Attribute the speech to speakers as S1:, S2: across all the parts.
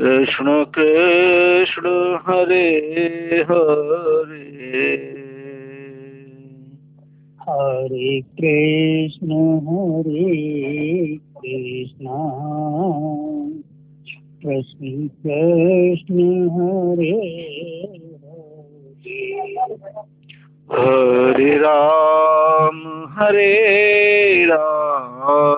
S1: कृष्ण कृष्ण हरे हरे
S2: हरे कृष्ण हरे कृष्ण कृष्ण कृष्ण हरे
S1: हरे राम हरे राम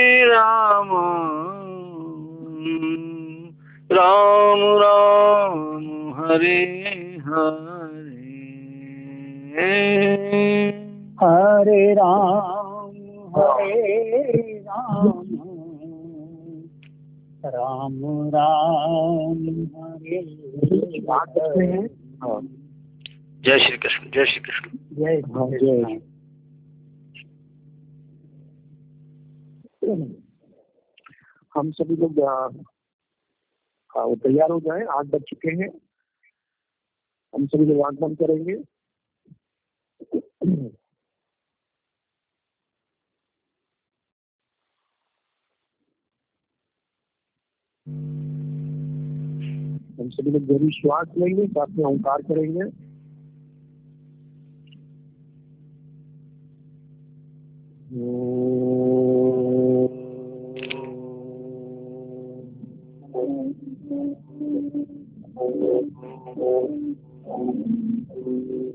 S1: राम। राम राम हरे हरे।
S2: हरे राम हरे राम। राम राम हरे
S1: जय श्री कृष्ण जय श्री कृष्ण।
S2: जय जय
S3: हम सभी लोग तैयार हो जाएँ। आठ बज चुके हैं। हम सभी लोग बंद करेंगे। हम सभी लोग गहरी श्वास लेंगे, साथ में ओंकार करेंगे। Thank you.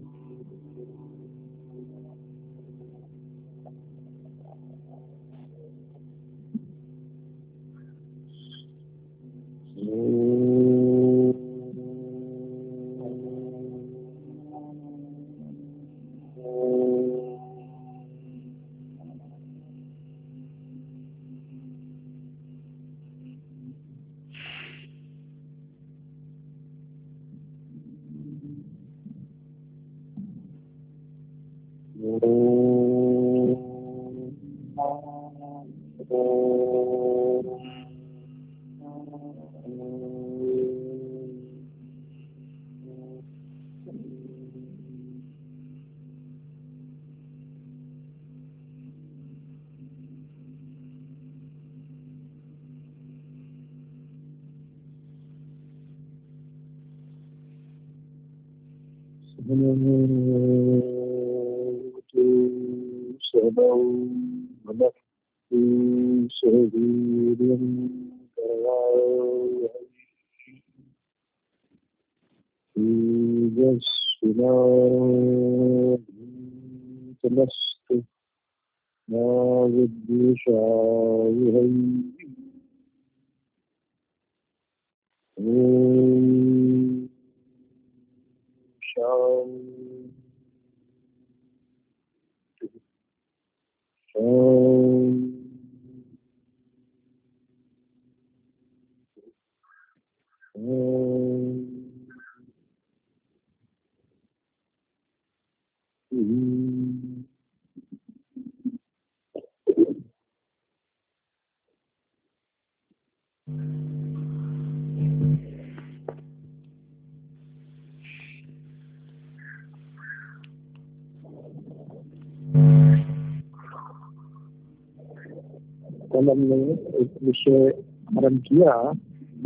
S3: कल हमने एक विषय आरंभ किया,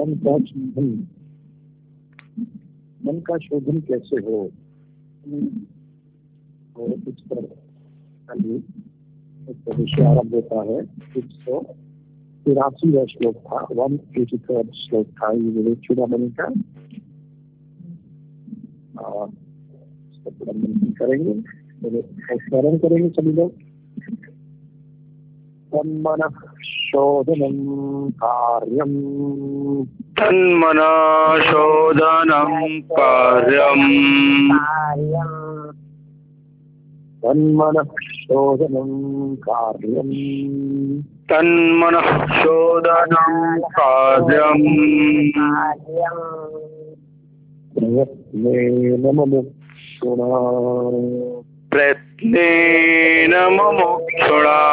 S3: मन का शोधन। मन का शोधन कैसे हो? और इस पर विषय आरंभ होता है, एक सौ तिरासी वह श्लोक था, वन एटी थर्ड श्लोक था, ये विवेक चूड़ामणि का। करेंगे मेरे स्मरण करेंगे सभी लोग। शोधनं कार्यम्।
S1: तन्मना शोधनं कार्यम्।
S3: तन्मनः शोधनं कार्यम्।
S1: तन्मनः शोधनं कार्यम्।
S3: प्रयत्नेन मुमुक्षुणा।
S1: प्रयत्नेन मुमुक्षुणा।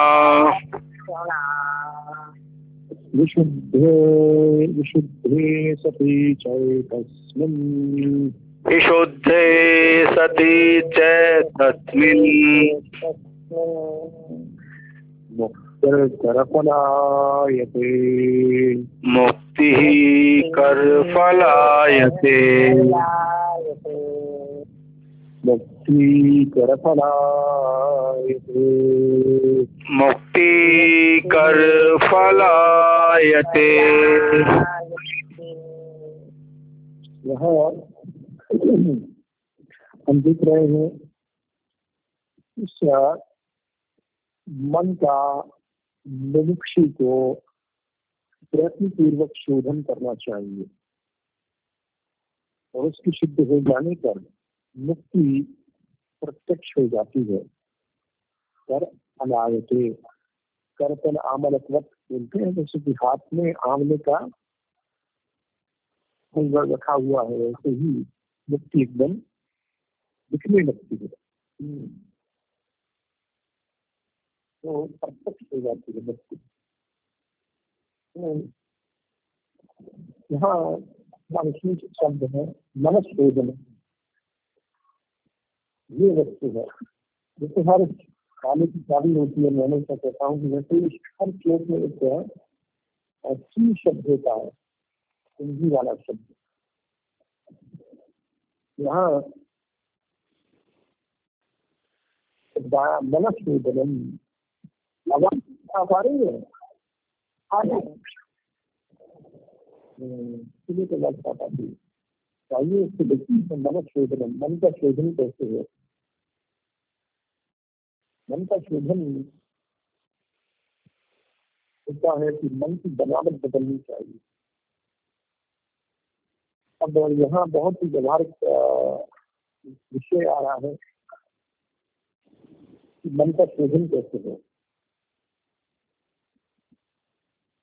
S3: विशुद्धे विशुद्धे सति चैतस्मिन्
S1: विशुद्धे सति च तस्मिन्।
S3: मुक्तिर्करफलायते।
S1: मुक्तिः कर्फलायते।
S3: मुक्तिकरफलायते
S1: मुक्ति कर्फलायते
S3: यहाँ हम देख रहे हैं इस मन का मुमुक्षु को प्रयत्न पूर्वक शोधन करना चाहिए और उसकी शुद्ध हो जाने पर मुक्ति प्रत्यक्ष हो जाती है। पर अनायते। करतन आमलकवत बोलते हैं, जैसे कि हाथ में आंवले का फल रखा हुआ है वैसे ही मुक्ति एकदम दिखने लगती है। हम्म। तो प्रत्यक्ष हो जाती है मुक्ति। तो यहाँ मानसिक शब्द है मनस शोधन ये वस्तु है जैसे हर खाने की चाबी होती है मैंने ऐसा कहता हूँ वैसे हर श्लोक में एक की शब्द होता है कुंजी वाला शब्द। यहाँ मनस शोधनम आवाज़ आ आ रही है। हम्म, इसलिए तो बात है। चाहिए उसको देखिए तो मन शोधन मन का शोधन कैसे है। मन का शोधन होता है कि मन की बनावट बदलनी चाहिए। अब यहाँ बहुत ही व्यवहारिक विषय आ रहा है कि मन का शोधन कैसे हो।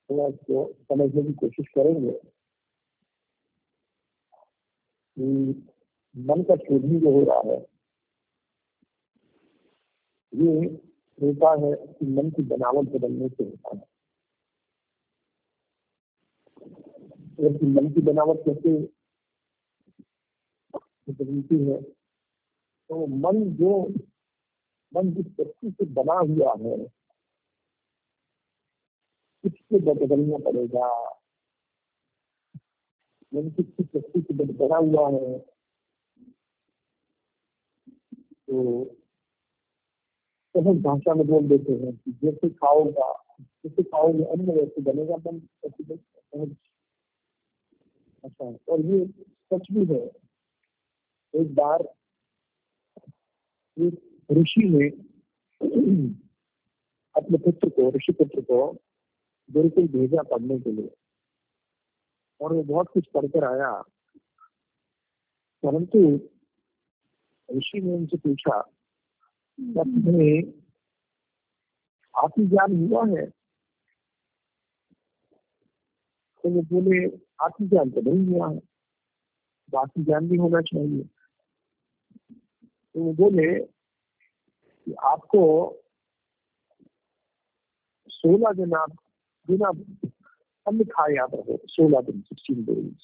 S3: थोड़ा इसको समझने की कोशिश करेंगे मन का शोधन जो हो रहा है ये होता है कि मन की बनावट बदलने से होता है। कि मन की बनावट कैसे बदलती है तो मन जो, मन जिस व्यक्ति से बना हुआ है, उससे बदलना पड़ेगा। मन किस व्यक्ति से बना हुआ है तो सहज भाषा में बोल देते हैं कि जैसे खाओगा, जैसे खाओगे अन्न वैसे बनेगा, मन अच्छा और ये सच भी है। एक बार एक ऋषि ने अपने पुत्र को, ऋषि पुत्र को बिल्कुल भेजा पढ़ने के लिए। और वो बहुत कुछ पढ़कर आया। परंतु ऋषि ने उनसे पूछा तुम्हें आत्मज्ञान हुआ है? तो वो बोले आत्मज्ञान तो नहीं हुआ है। तो आत्मज्ञान भी होना चाहिए। तो वो बोले कि आपको सोलह दिन आप बिना अन्न खाए आप रहो, सोलह दिन सिक्सटीन डेज़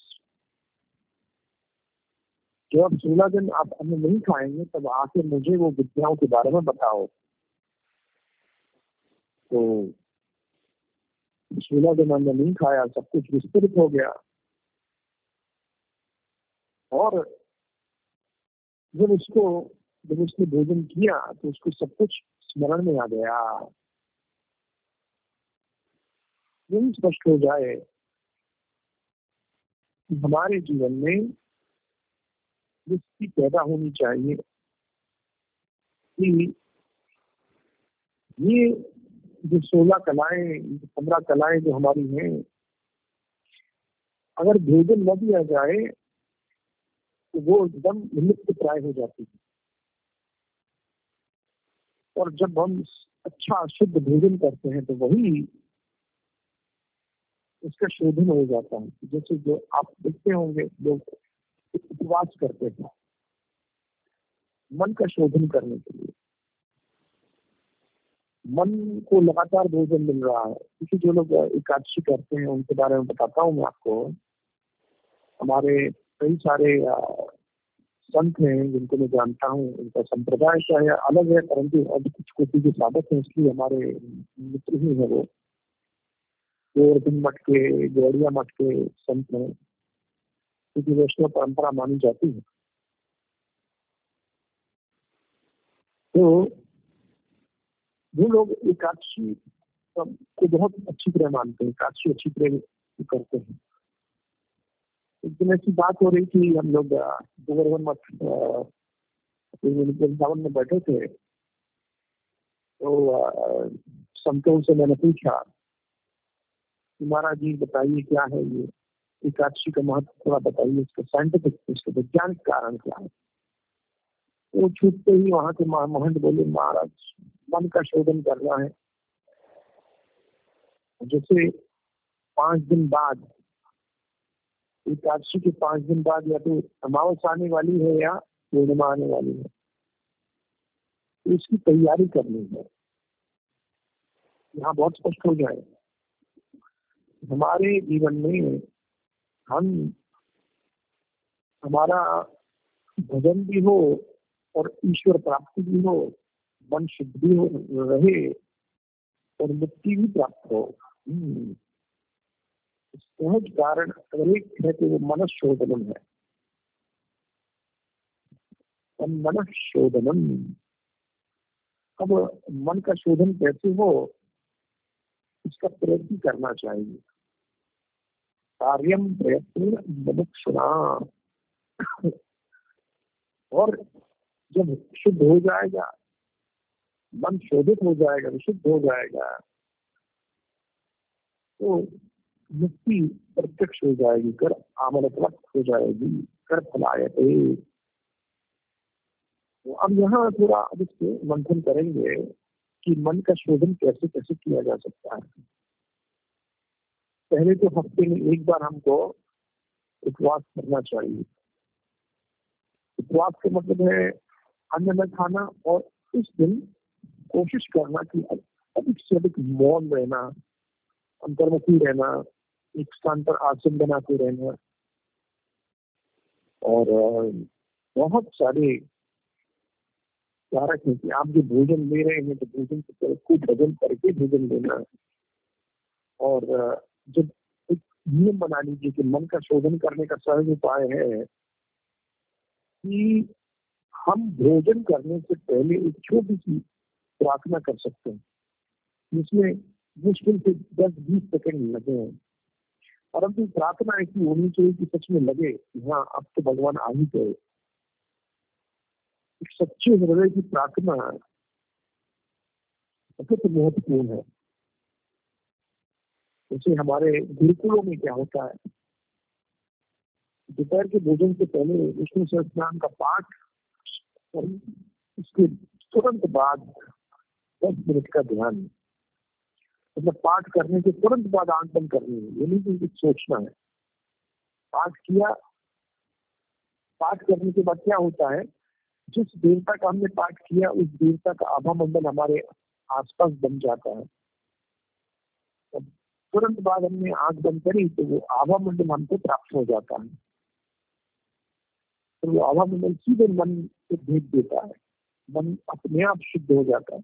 S3: जब आप सोलह दिन आप अन्न नहीं खाएँगे, तब आके मुझे वो विद्याओं के बारे में बताओ। तो सोलह दिन अन्न नहीं खाया, सब कुछ विस्तृत हो गया। और जब उसको, जब उसने भोजन किया तो उसको सब कुछ स्मरण में आ गया। स्पष्ट हो जाए हमारे जीवन में जिसकी पैदा होनी चाहिए। कि ये जो सोलह कलाएँ पंद्रह कलाएँ जो हमारी हैं, अगर भोजन न दिया जाए तो वो एकदम विलुप्त प्राय हो जाती है। और जब हम अच्छा शुद्ध भोजन करते हैं तो वही उसका शोधन हो जाता है। जैसे जो आप देखते होंगे, लोग उपवास करते हैं। मन का शोधन करने के लिए। मन को लगातार भोजन मिल रहा है। क्योंकि जो लोग एकादशी करते हैं, उनके बारे में बताता हूँ मैं आपको। हमारे कई सारे संत हैं जिनको मैं जानता हूँ। उनका संप्रदाय चाहे अलग है, परंतु अब कुछ कोटि के साधक हैं, इसलिए हमारे मित्र ही है वो। गोवर्धन मठ के, गौड़िया मठ के संत हैं। क्योंकि वैष्णव परंपरा मानी जाती है। तो वो लोग एकादशी को बहुत अच्छी तरह मानते हैं, एकादशी अच्छी तरह करते हैं। एक दिन ऐसी बात हो रही थी, हम लोग गोवर्धन मठ वृंदावन में बैठे थे। तो संतों से मैंने पूछा महाराज जी बताइए क्या है ये? एकादशी का महत्व थोड़ा बताइए इसका साइंटिफिक इसका वैज्ञानिक कारण क्या है? तो छूटते ही वहाँ के महंत बोले, महाराज, मन का शोधन करना है। जैसे पाँच दिन बाद, एकादशी के पाँच दिन बाद या तो अमावस आने वाली है या पूर्णिमा आने वाली है। तो इसकी तैयारी करनी है। यहाँ बहुत स्पष्ट हो जाए। हमारे जीवन में हम, हमारा भजन भी हो और ईश्वर प्राप्ति भी हो, मन शुद्ध भी हो, रहे और मुक्ति भी प्राप्त हो। हम्म। सहज कारण अगर एक है तो वो मन शोधनम है। मन शोधनम अब मन का शोधन कैसे हो, इसका प्रयत्न करना चाहिए। कार्यम प्रयत्न और जब शुद्ध हो जाएगा, मन शोधित हो जाएगा, विशुद्ध हो जाएगा तो मुक्ति प्रत्यक्ष हो जाएगी, कर आमलत्वक हो जाएगी, कर फलायते। तो अब यहाँ थोड़ा अब इसके मंथन करेंगे कि मन का शोधन कैसे कैसे किया जा सकता है। पहले तो हफ़्ते में एक बार हमको उपवास करना चाहिए। उपवास का मतलब है अन्न न खाना और उस दिन कोशिश करना कि अधिक से अधिक मौन रहना, अंतर्मुखी रहना, एक स्थान पर आसन बनाते रहना। और, बहुत सारे कारक है कि आप जो भोजन ले रहे हैं तो भोजन की तरफ़ को भजन करके भोजन लेना। और जब एक नियम बना लीजिए कि मन का शोधन करने का सहज उपाय है कि हम भोजन करने से पहले एक छोटी सी प्रार्थना कर सकते हैं। जिसमें मुश्किल से दस बीस सेकेंड लगे हैं। परंतु प्रार्थना ऐसी होनी चाहिए कि सच में लगे हाँ अब तो भगवान आ ही गए। सच्चे हृदय की प्रार्थना अत्यंत महत्वपूर्ण है। जैसे हमारे गुरुकुलों में क्या होता है, दोपहर के भोजन से पहले विष्णु सहस्त्रनाम का पाठ और उसके तुरंत बाद दस मिनट का ध्यान। मतलब पाठ करने के तुरंत बाद बंद करनी है, ये नहीं कि सोचना है। पाठ किया, पाठ करने के बाद क्या होता है, जिस देवता का हमने पाठ किया, उस देवता का आभा मंडल हमारे आसपास बन जाता है। तुरंत बाद हमने आँख बंद करी तो वो आभा मंडल हमको प्राप्त हो जाता है। तो वो आभा मंडल सीधे मन को भेज देता है। मन अपने आप शुद्ध हो जाता है।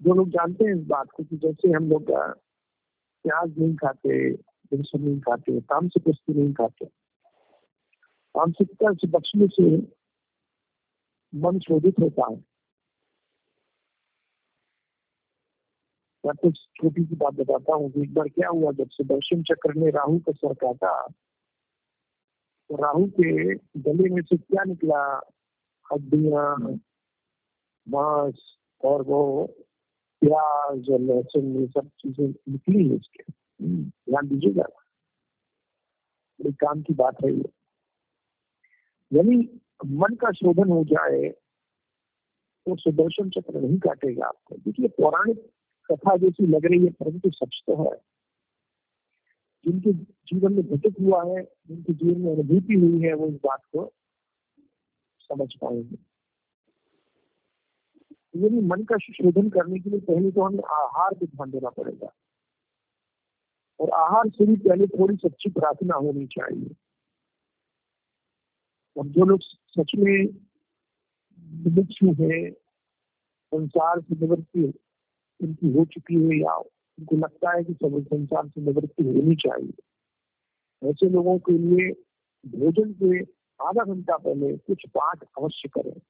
S3: जो लोग जानते हैं इस बात को कि जैसे हम लोग प्याज नहीं खाते लहसुन नहीं खाते, तामसिक वस्तु नहीं खाते, तामसिकता से बचने से मन शोधित होता है। मैं कुछ छोटी सी बात बताता हूँ। एक बार क्या हुआ जब सुदर्शन चक्र ने राहु का सर काटा तो राहु के गले में से क्या निकला? हड्डिया मांस और वो प्याज और लहसुन ये सब चीज़ें निकली है इसके हम्म, ध्यान दीजिएगा। बड़ी काम की बात है ये। यानी मन का शोधन हो जाए तो सुदर्शन चक्र नहीं काटेगा आपको। देखिए पौराणिक कथा जैसी लग रही है, परंतु सच तो है। जिनके जीवन में घटित हुआ है, जिनके जीवन में अनुभूति हुई है, वो इस बात को समझ पाएँगे। यानी मन का शोधन करने के लिए पहले तो हमें आहार पे ध्यान देना पड़ेगा। और आहार से भी पहले थोड़ी सच्ची प्रार्थना होनी चाहिए। और जो लोग सच में है, संसार से निवृत्ति उनकी हो चुकी है या उनको लगता है कि सब संसार से निवृत्ति होनी चाहिए। ऐसे लोगों के लिए भोजन के आधा घंटा पहले कुछ पाठ अवश्य करें।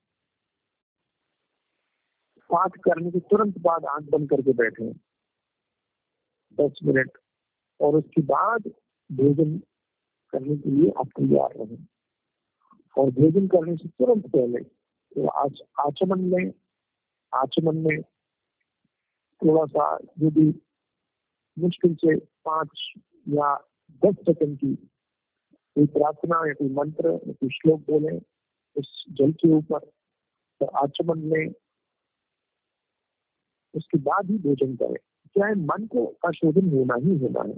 S3: पाठ करने के तुरंत बाद आँख बंद करके बैठे। दस मिनट और उसके बाद भोजन करने के लिए आप तैयार रहे। और भोजन करने से तुरंत पहले तो आज आचमन में आचमन में थोड़ा सा भी मुश्किल से पाँच या दस सेकंड की कोई प्रार्थना या कोई मंत्र या कोई श्लोक बोले उस जल के ऊपर तो आचमन में उसके बाद ही भोजन करें। चाहे मन को का शोधन होना ही होना है।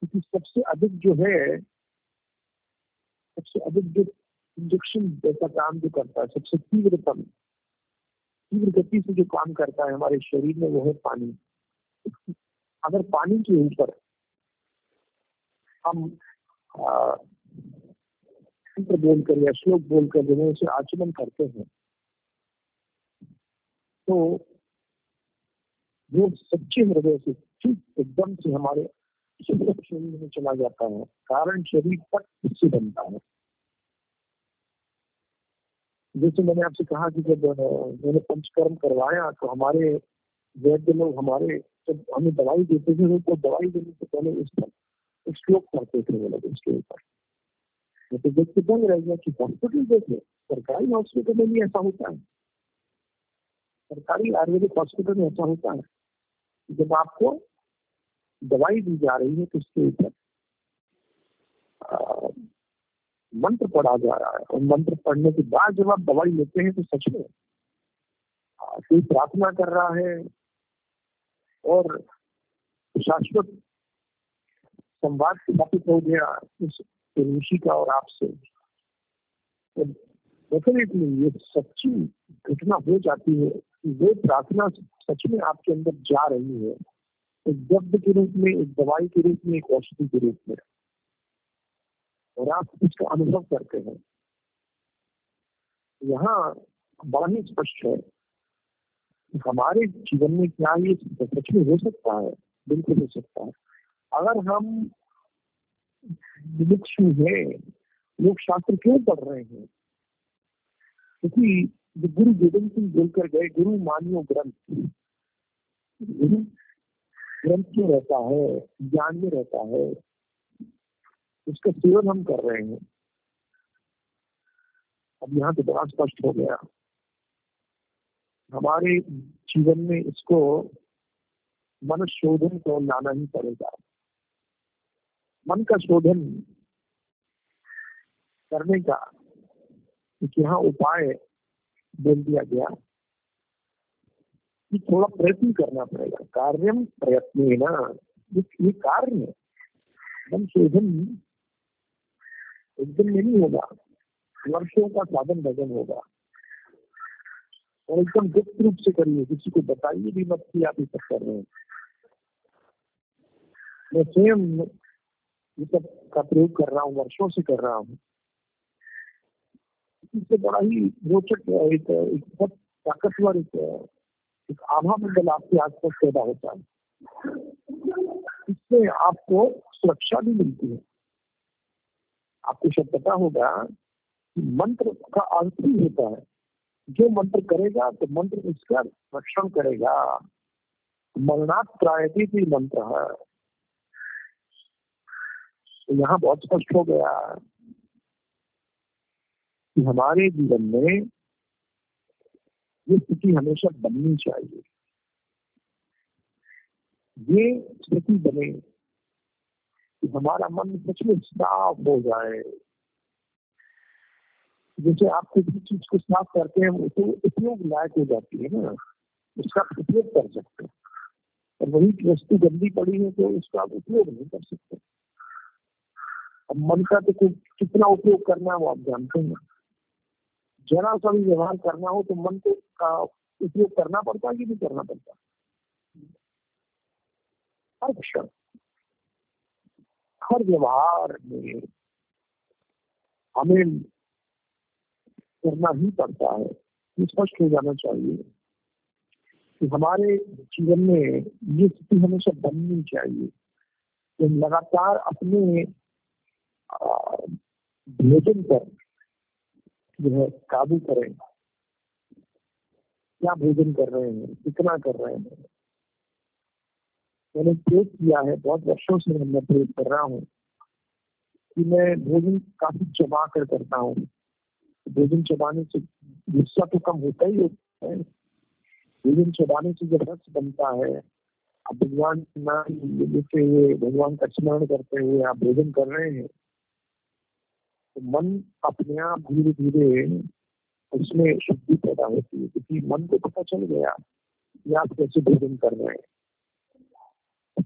S3: क्योंकि सबसे अधिक जो है, सबसे अधिक जो इंजेक्शन जैसा काम जो करता है, सबसे तीव्रतम तीव्र गति से जो काम करता है, हमारे शरीर में वो है पानी। अगर पानी के ऊपर हम मंत्र बोलकर या श्लोक बोलकर जो है उसे आचमन करते हैं तो वो सच्चे हृदय से ठीक एकदम से हमारे शरीर में चला जाता है, कारण शरीर तक इससे बनता है। जैसे मैंने आपसे कहा कि जब मैंने पंचकर्म करवाया तो हमारे वैद्य लोग हमारे जब हमें दवाई देते थे तो दवाई देने से पहले उस पर श्लोक करते थे वो लोग उसके ऊपर। तो देख के बन रह गया कि हॉस्पिटल देखे सरकारी हॉस्पिटल में भी ऐसा होता है। सरकारी आयुर्वेदिक हॉस्पिटल में ऐसा होता है जब आपको दवाई दी जा रही है तो उसके ऊपर मंत्र पढ़ा जा रहा है और मंत्र पढ़ने के बाद जब आप दवाई लेते हैं तो सच में कोई प्रार्थना कर रहा है और शाश्वत संवाद स्थापित हो गया उस ऋषि का और आपसे। तो डेफिनेटली ये सच्ची घटना हो जाती है वो प्रार्थना सच में आपके अंदर जा रही है। एक जब्द के रूप में, एक दवाई के रूप में, एक औषधि के रूप में। और आप इसका अनुभव करते हैं। यहाँ बड़ा ही स्पष्ट है हमारे जीवन में क्या ये सच में हो सकता है? बिल्कुल हो सकता है। अगर हम विमुक्षु है लोग शास्त्र क्यों पढ़ रहे हैं? क्योंकि जो गुरु गोविंद सिंह बोलकर गए, गुरु मानियो ग्रंथ। गुरु ग्रंथ में रहता है? ज्ञान में रहता है। उसका सेवन हम कर रहे हैं। अब यहाँ तो बड़ा स्पष्ट हो गया। हमारे जीवन में इसको मन शोधन को लाना ही पड़ेगा। मन का शोधन करने का यहाँ उपाय बोल दिया गया कि थोड़ा प्रयत्न करना पड़ेगा। कार्यम प्रयत्न ये कार्य मन शोधन एक दिन नहीं होगा। वर्षों का साधन भजन होगा। और एकदम गुप्त रूप से करिए, किसी को बताइए भी मत कि आप ये सब कर रहे हैं। मैं स्वयं ये सब का प्रयोग कर रहा हूँ, वर्षों से कर रहा हूँ। इससे बड़ा ही रोचक एक एक बहुत ताकतवर एक एक आभा मंडल आपके आसपास पैदा होता है। इससे आपको सुरक्षा भी मिलती है। आपको शायद पता होगा कि मंत्र का अर्थ ही होता है। जो मंत्र करेगा तो मंत्र उसका रक्षण करेगा। मरणात् प्रायती भी मंत्र है। तो यहाँ बहुत स्पष्ट हो गया कि हमारे जीवन में ये स्थिति हमेशा बननी चाहिए। ये स्थिति बने हमारा मन सच में साफ़ हो जाए। जैसे आप किसी चीज़ को साफ़ करते हैं तो उपयोग लायक हो जाती है ना। उसका उपयोग कर सकते हैं। और वही वस्तु गंदी पड़ी है तो उसका आप उपयोग नहीं कर सकते। अब मन का तो कितना उपयोग करना है वो आप जानते हैं जरा सा भी व्यवहार करना हो तो मन को का उपयोग करना पड़ता है कि नहीं करना पड़ता? हर क्षण। हर व्यवहार में हमें करना ही पड़ता है। ये स्पष्ट हो जाना चाहिए कि हमारे जीवन में ये स्थिति हमेशा बननी चाहिए। कि लगातार अपने भोजन पर जो है काबू करें। क्या भोजन कर रहे हैं, कितना कर रहे हैं मैंने प्रयोग किया है, बहुत वर्षों से मैं प्रयोग कर रहा हूँ कि मैं भोजन काफ़ी चबा कर करता हूँ। भोजन चबाने से गुस्सा तो कम होता ही होता है। भोजन चबाने से जब रस बनता है, आप भगवान नाम लेते हुए, भगवान का स्मरण करते हुए आप भोजन कर रहे हैं तो मन अपने आप धीरे धीरे उसमें शुद्धि पैदा होती है, क्योंकि मन को पता चल गया कि आप कैसे भोजन कर रहे हैं।